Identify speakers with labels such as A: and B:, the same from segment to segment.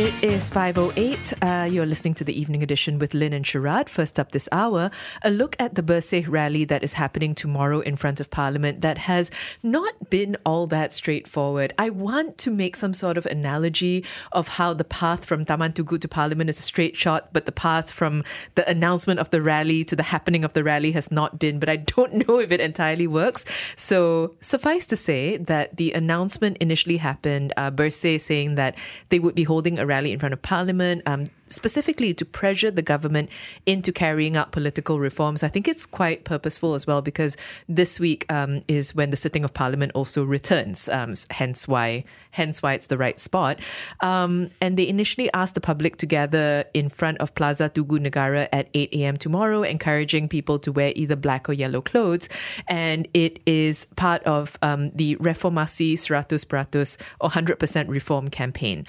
A: It is 5.08. Uh, you're listening to the evening edition with Lynn and Sharad. First up this hour, a look at the Bersih rally that is happening tomorrow in front of Parliament that has not been all that straightforward. I want to make some sort of analogy of how the path from Taman Tugu to Parliament is a straight shot, but the path from the announcement of the rally to the happening of the rally has not been, but I don't know if it entirely works. So suffice to say that the announcement initially happened, uh, Bersih saying that they would be holding a rally in front of Parliament. Um, specifically to pressure the government into carrying out political reforms. I think it's quite purposeful as well because this week um, is when the sitting of Parliament also returns. Um, hence why, hence why it's the right spot. Um, and they initially asked the public to gather in front of Plaza Tugu Negara at 8 a.m. tomorrow, encouraging people to wear either black or yellow clothes. And it is part of um, the Reformasi 100% or 100% reform campaign.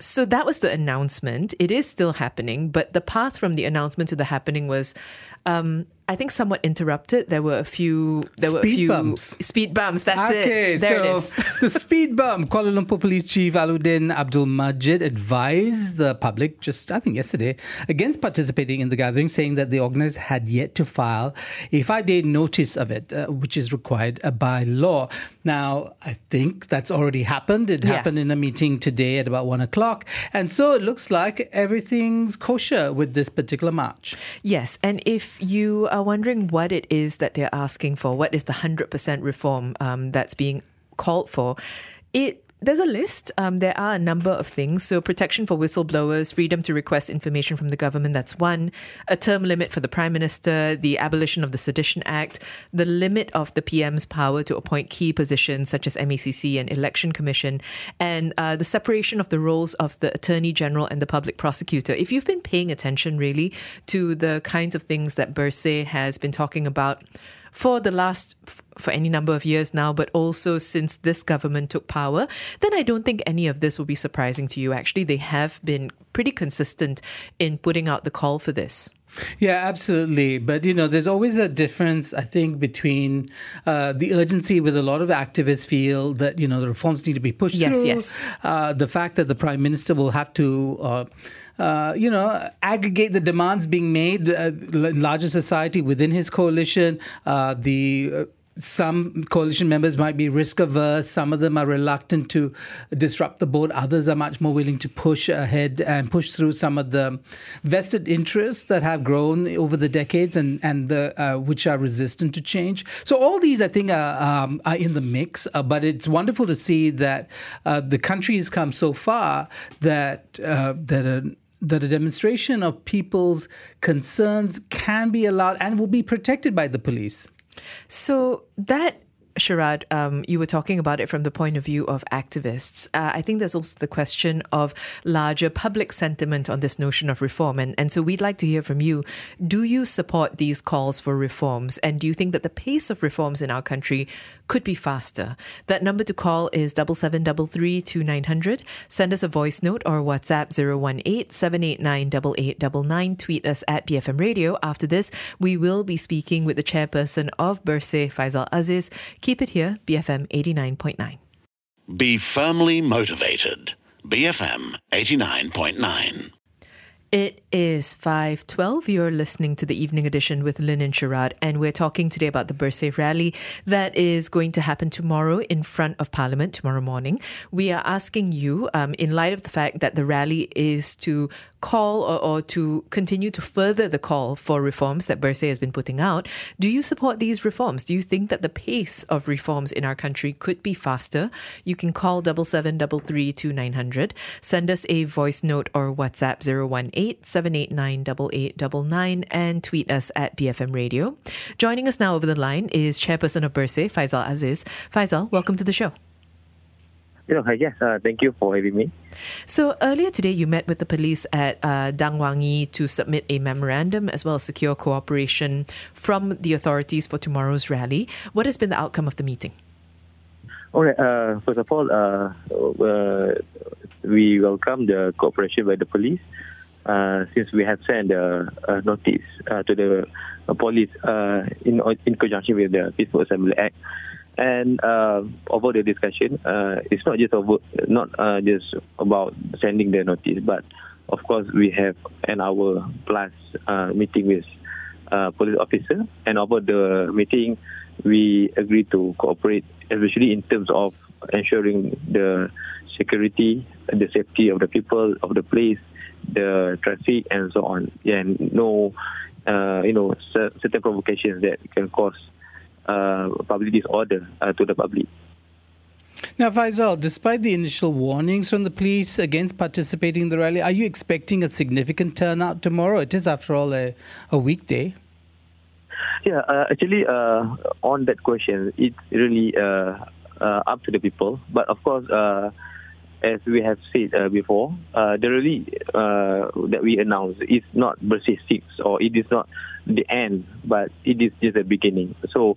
A: So that was the announcement. It is still happening, but the path from the announcement to the happening was um, I think somewhat interrupted. There were a few. There
B: speed
A: were a few
B: bumps.
A: speed bumps. That's
B: okay,
A: it. There
B: so
A: it is.
B: the speed bump. Kuala Lumpur Police Chief Allaudin Abdul Majid advised the public just, I think, yesterday against participating in the gathering, saying that the organizers had yet to file a five-day notice of it, uh, which is required uh, by law. Now, I think that's already happened. It
A: Yeah.
B: happened in a meeting today at about one o'clock, and so it looks like everything's kosher with this particular march.
A: Yes, and if you are wondering what it is that they're asking for, what is the 100% reform um, that's being called for, it there's a list. Um, there are a number of things. So, protection for whistleblowers, freedom to request information from the government, that's one. A term limit for the Prime Minister, the abolition of the Sedition Act, the limit of the PM's power to appoint key positions such as MACC and Election Commission, and uh, the separation of the roles of the Attorney General and the Public Prosecutor. If you've been paying attention really to the kinds of things that Bersih has been talking about, for the last for any number of years now, but also since this government took power, then I don't think any of this will be surprising to you. Actually, they have been pretty consistent in putting out the call for this.
B: Yeah, absolutely. But you know, there's always a difference, I think, between uh, the urgency with a lot of activists feel that you know the reforms need to be pushed
A: Yes,
B: through.
A: yes.
B: Uh, the fact that the prime minister will have to. Uh, uh, you know, aggregate the demands being made uh, in larger society within his coalition. Uh, the uh, some coalition members might be risk averse. Some of them are reluctant to disrupt the board. Others are much more willing to push ahead and push through some of the vested interests that have grown over the decades and and the uh, which are resistant to change. So all these, I think, are, um, are in the mix. Uh, but it's wonderful to see that uh, the country has come so far that uh, that a that a demonstration of people's concerns can be allowed and will be protected by the police.
A: So that Sharad, um, you were talking about it from the point of view of activists. Uh, I think there's also the question of larger public sentiment on this notion of reform. And, and so we'd like to hear from you. Do you support these calls for reforms? And do you think that the pace of reforms in our country could be faster? That number to call is 7733 Send us a voice note or WhatsApp 018 789 8899. Tweet us at BFM Radio. After this, we will be speaking with the chairperson of Bersih, Faisal Aziz. Keep it here, BFM 89.9.
C: Be firmly motivated. BFM 89.9.
A: It is 5.12. You're listening to the evening edition with Lynn and Sharad, and we're talking today about the Bersih rally that is going to happen tomorrow in front of Parliament, tomorrow morning. We are asking you, um, in light of the fact that the rally is to call or, or to continue to further the call for reforms that Bersih has been putting out, do you support these reforms? Do you think that the pace of reforms in our country could be faster? You can call 7733 send us a voice note or WhatsApp 018 789 8899 and tweet us at BFM Radio. Joining us now over the line is Chairperson of Bersih, Faisal Aziz. Faisal, welcome to the show.
D: Yeah, hi, yes, uh, thank you for having me.
A: So earlier today, you met with the police at uh, Dang Wangi to submit a memorandum as well as secure cooperation from the authorities for tomorrow's rally. What has been the outcome of the meeting?
D: All right, uh, first of all, uh, uh, we welcome the cooperation by the police. Uh, since we have sent a, a notice uh, to the uh, police uh, in in conjunction with the Peaceful Assembly Act, and uh, over the discussion, uh, it's not just over, not uh, just about sending the notice, but of course we have an hour plus uh, meeting with uh, police officer, and over the meeting, we agree to cooperate, especially in terms of ensuring the security, the safety of the people of the place, the traffic, and so on, and no, uh, you know, certain provocations that can cause public disorder uh, to the public.
B: Now, Faisal, despite the initial warnings from the police against participating in the rally, are you expecting a significant turnout tomorrow? It is, after all, a, a weekday.
D: Yeah, uh, actually, uh, on that question, it's really uh, uh up to the people. But of course, uh, as we have said uh, before, the rally that we announced is not Bersih 6 or it is not the end, but it is just the beginning. So,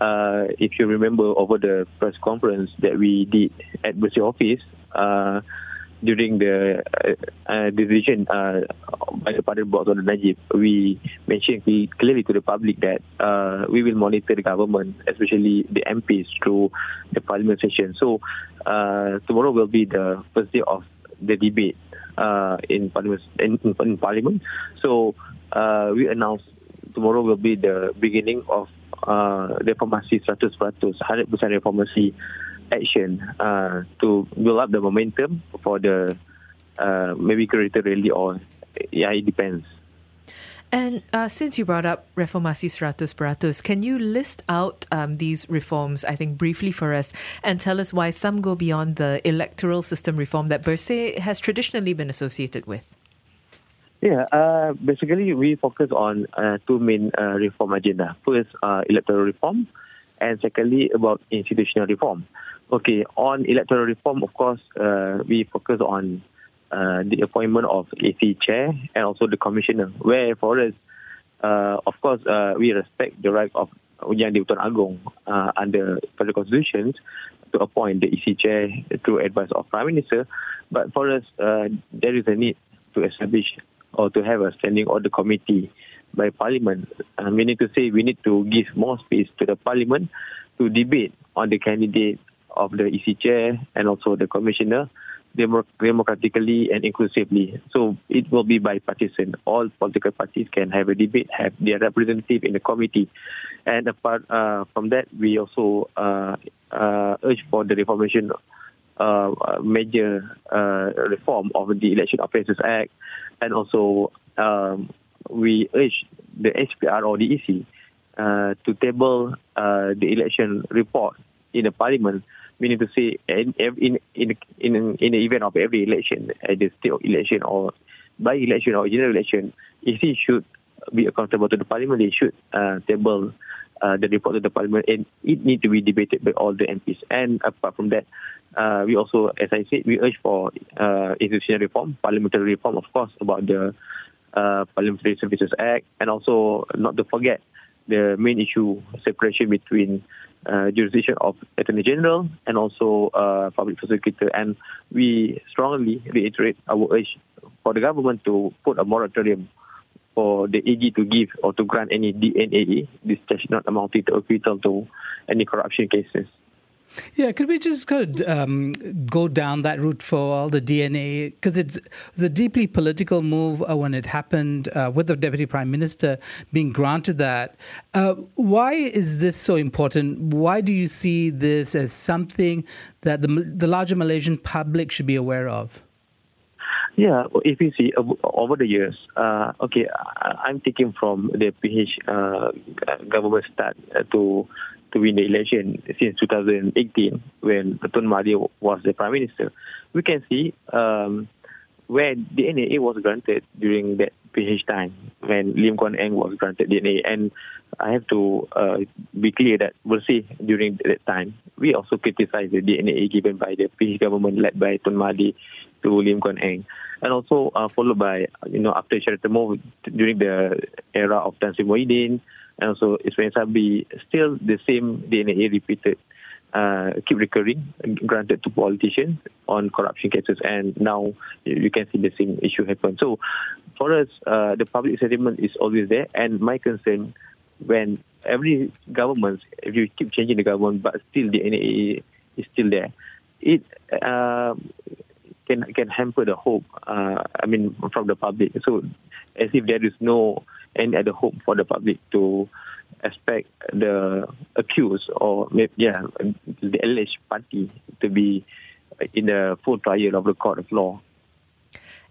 D: uh, if you remember over the press conference that we did at Bersih office uh, during the uh, uh decision uh, by the Pardons Board the Najib, we mentioned we clearly to the public that uh, we will monitor the government, especially the MPs, through the Parliament session. So tomorrow will be the first day of the debate in Parliament. In, in Parliament. So we announced tomorrow will be the beginning of uh, reformasi 100%, 100% reformasi action uh, to build up the momentum for the uh, maybe greater rally or yeah, it depends.
A: And uh, since you brought up Reformasi 100%, can you list out um, these reforms, I think, briefly for us and tell us why some go beyond the electoral system reform that Bersih has traditionally been associated with?
D: Yeah, uh, basically we focus on uh, two main uh, reform agenda. First, uh, electoral reform, and secondly, about institutional reform. Okay, on electoral reform, of course, uh, we focus on uh, the appointment of EC chair and also the commissioner. Where for us, of course, we respect the right of Yang di-Pertuan Agong under federal constitutions to appoint the EC chair through advice of Prime Minister. But for us, there is a need to establish or to have a standing order committee by Parliament. Uh, meaning to say, we need to give more space to the Parliament to debate on the candidate of the EC chair and also the commissioner democratically and inclusively. So it will be bipartisan. All political parties can have a debate, have their representative in the committee. And apart uh, from that, we also uh, uh, urge for the reformation uh, major uh, reform of the Election Offences Act, and also um, we urge the SPR or the EC uh, to table uh, the election report in the parliament, meaning to say in in in in, the event of every election, either state election or by election or general election, EC should be accountable to the parliament. They should uh, table uh, the report to the parliament, and it need to be debated by all the MPs. And apart from that, uh, we also, as I said, we urge for uh, institutional reform, parliamentary reform, of course, about the uh, Parliamentary Services Act, and also not to forget the main issue separation between uh, jurisdiction of Attorney General and also uh, public prosecutor. And we strongly reiterate our urge for the government to put a moratorium for the AG to give or to grant any DNAA, this does not amounting to acquittal to any corruption cases.
B: Yeah, could we just go, um, go down that route for all the DNAA? Because it's, a deeply political move uh, when it happened uh, with the Deputy Prime Minister being granted that. Uh, why is this so important? Why do you see this as something that the, the larger Malaysian public should be aware of?
D: Yeah, if you see over the years, uh, okay, I'm taking from the PH uh, government start to to win the election since 2018 when Tun Mahathir was the prime minister. We can see um, where the was granted during that PH time when Lim Guan Eng was granted DNAA. And I have to uh, be clear that we'll see during that time. We also criticized the DNAA given by the PH government led by Tun Mahathir to Lim Guan Eng and also uh, followed by you know after Sheraton Move during the era of Tan Sri Muhyiddin and also Ismail Sabri, still the same DNAA repeated. uh, keep recurring, granted to politicians on corruption cases, and now you can see the same issue happen. So, for us, uh, the public sentiment is always there, and my concern when every government, if you keep changing the government, but still the DNAA is still there, it uh, can can hamper the hope. Uh, I mean, from the public. So, as if there is no any other hope for the public to expect the accused or yeah the alleged party to be in the full trial of the court of law.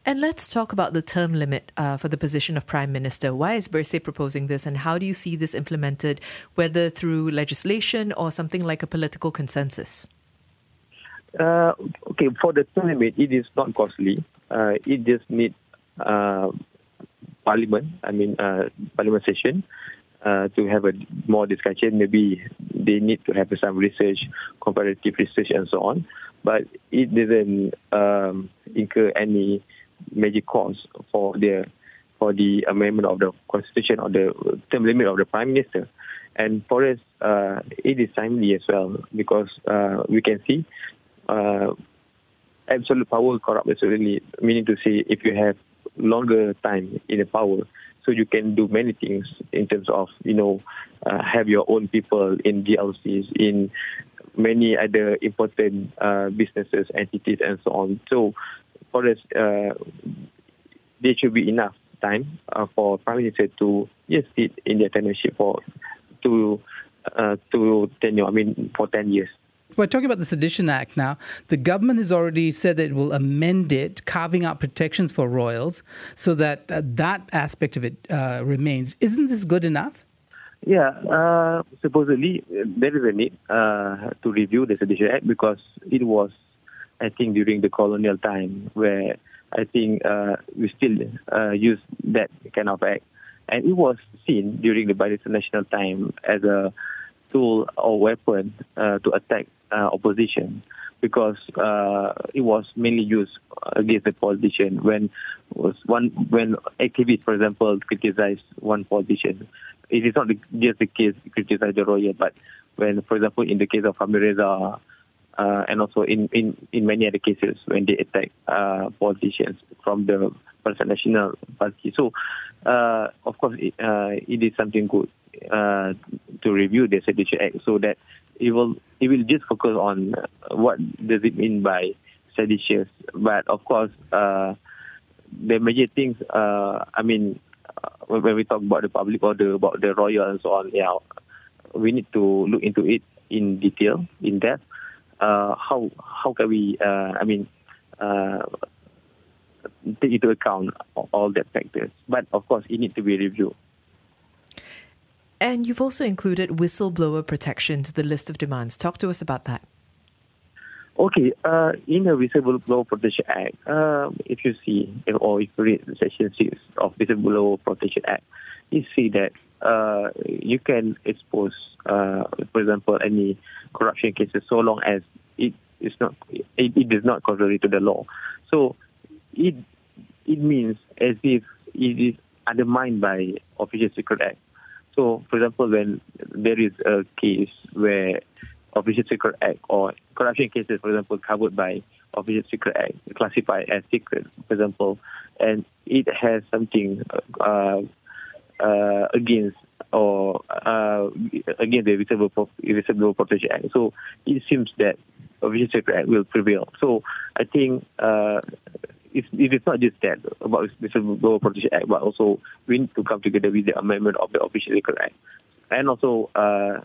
A: And let's talk about the term limit uh, for the position of Prime Minister. Why is Bersih proposing this, and how do you see this implemented, whether through legislation or something like a political consensus?
D: Uh, okay, for the limit, it is not costly. Uh, it just needs uh, parliament, I mean, uh, parliament session, uh, to have a more discussion. Maybe they need to have some research, comparative research, and so on. But it doesn't um, incur any major cost for the for the amendment of the constitution or the term limit of the prime minister. And for us, uh, it is timely as well because uh, we can see uh, absolute power corrupt absolutely, meaning to say if you have longer time in the power, so you can do many things in terms of you know uh, have your own people in GLCs in many other important uh, businesses entities and so on. So for us uh, there should be enough time uh, for prime minister to yes sit in their tenureship for to uh, to tenure I mean for 10 years
B: we're talking about the Sedition Act now. The government has already said that it will amend it, carving out protections for royals so that uh, that aspect of it uh, remains. Isn't this good enough?
D: Yeah, uh, supposedly there is a need uh, to review the Sedition Act because it was, I think, during the colonial time where I think uh, we still uh, use that kind of act. And it was seen during the Barisan Nasional time as a tool or weapon to attack uh, opposition because uh, it was mainly used against the politician when was one when activists, for example, criticize one politician. It is not just the case criticize the royal, but when, for example, in the case of Hamid uh, and also in, in, in many other cases when they attack uh, politicians from the Nasional Party. So, uh, of course, it, uh, it is something good uh, to review the Sedition Act so that it will it will just focus on what does it mean by seditious. But of course, uh, the major things. Uh, I mean, uh, when we talk about the public order, about the royal and so on, yeah, we need to look into it in detail, in depth. Uh, how how can we? Uh, I mean. Take into account all that factors, but of course, it needs to be reviewed.
A: And you've also included whistleblower protection to the list of demands. Talk to us about that.
D: Okay, uh, in the Whistleblower Protection Act, uh, if you see, or if you read Section 6 of Whistleblower Protection Act, you see that uh, you can expose, uh, for example, any corruption cases so long as it is not it, it is not contrary to the law. So it it means as if it is undermined by Official Secret Act. So, for example, when there is a case where Official Secret Act or corruption cases, for example, covered by Official Secret Act, classified as secret, for example, and it has something uh, uh, against or uh, against the Whistleblower, Protection Act. So it seems that Official Secret Act will prevail. So I think uh, it's, it is not just that about the Whistleblower Protection Act, but also we need to come together with the amendment of the Official Secret Act, and also uh,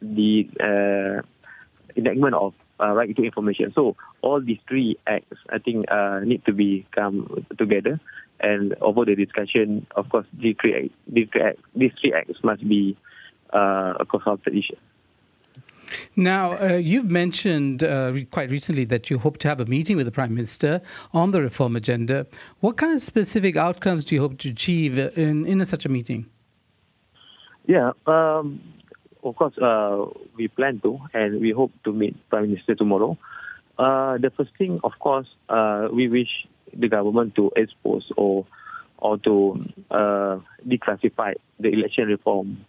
D: the uh, enactment of uh, right to information. So all these three acts, I think, uh, need to be come together. And over the discussion, of course, these three, acts, these three, acts, these three acts must be uh, a consulted issue.
B: Now, uh, you've mentioned uh, quite recently that you hope to have a meeting with the Prime Minister on the reform agenda. What kind of specific outcomes do you hope to achieve in, in a, such a meeting?
D: Yeah, um, of course, uh, we plan to, and we hope to meet Prime Minister tomorrow. Uh, the first thing, of course, uh, we wish the government to expose or or to uh, declassify the election reform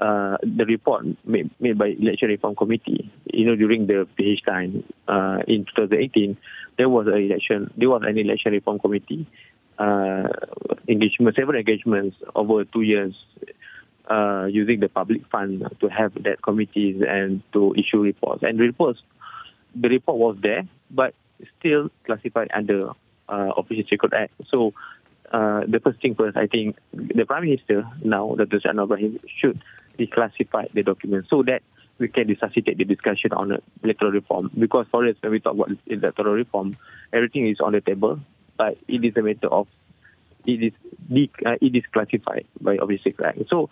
D: uh, the report made, made by Election Reform Committee, you know, during the PH time uh, in 2018, there was an election. There was an election reform committee uh, engagement, several engagements over two years, uh, using the public fund to have that committees and to issue reports. And the reports, the report was there, but still classified under uh, Official Secret Act. So. Uh, the first thing first, I think the Prime Minister now, Dr. Anwar Ibrahim, should declassify the document so that we can resuscitate the discussion on electoral reform. Because for us, when we talk about electoral reform, everything is on the table, but it is a matter of it is de- uh, it is classified by obviously right. So,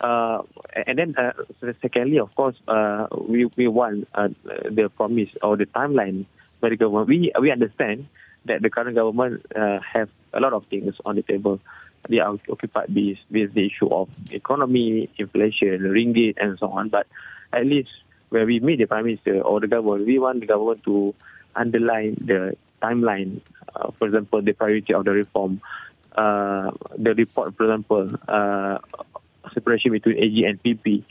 D: uh, and then uh, secondly, of course, uh, we we want uh, the promise or the timeline by the government. We we understand that the current government uh, have a lot of things on the table. They are occupied with, with the issue of economy, inflation, ringgit, and so on. But at least when we meet the prime minister or the government, we want the government to underline the timeline. Uh, for example, the priority of the reform, uh, the report, for example, uh, separation between AG and PP.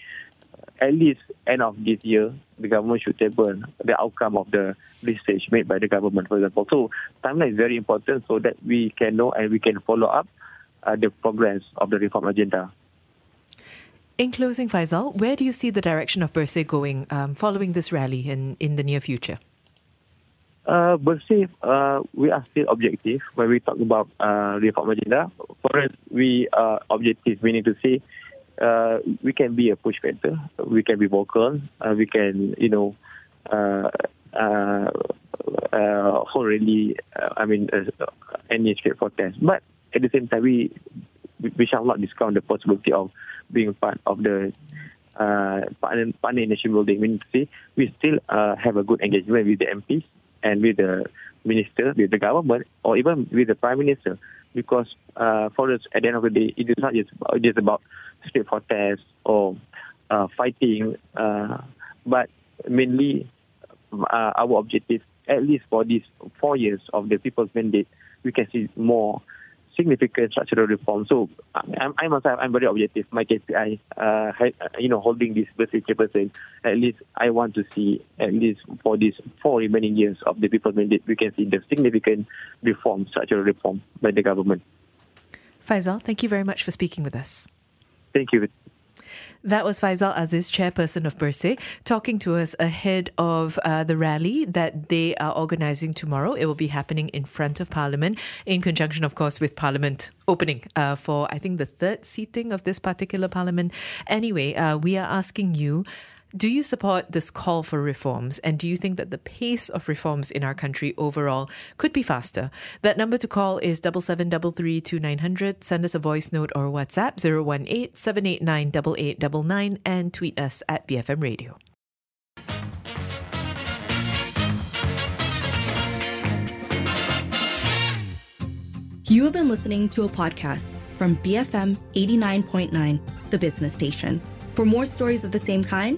D: At least end of this year, the government should table the outcome of the research made by the government, for example. So timeline is very important so that we can know and we can follow up the progress of the reform agenda.
A: In closing, Faisal, where do you see the direction of Bersih going um, following this rally in, in the near future?
D: Uh, Bersih, uh, we are still objective when we talk about uh, reform agenda. For us, we are objective, meaning to say uh, we can be a push factor, we can be vocal, uh, we can, you know, uh, uh, uh, hold really, uh, I mean, uh, any straight protest. But at the same time, we we shall not discount the possibility of being part of the uh, partner, nation building. Say, we still uh, have a good engagement with the MPs and with the minister, with the government, or even with the prime minister. Because uh, for us, at the end of the day, it is not just about, just about street protests or uh, fighting, uh, but mainly uh, our objective, at least for these four years of the people's mandate, we can see more significant structural reform. So I'm, I myself, I'm very objective. My KPI, uh, you know, holding this basic percent, at least I want to see at least for these four remaining years of the people's mandate, we can see the significant reform, structural reform by the government.
A: Faisal, thank you very much for speaking with us.
D: Thank you.
A: That was Faisal Aziz, chairperson of Bersih, talking to us ahead of uh, the rally that they are organising tomorrow. It will be happening in front of Parliament, in conjunction, of course, with Parliament opening uh, for, I think, the third seating of this particular Parliament. Anyway, uh, we are asking you. Do you support this call for reforms? And do you think that the pace of reforms in our country overall could be faster? That number to call is 7733 Send us a voice note or WhatsApp 018 789 8899 and tweet us at BFM Radio.
E: You have been listening to a podcast from BFM 89.9, the business station. For more stories of the same kind,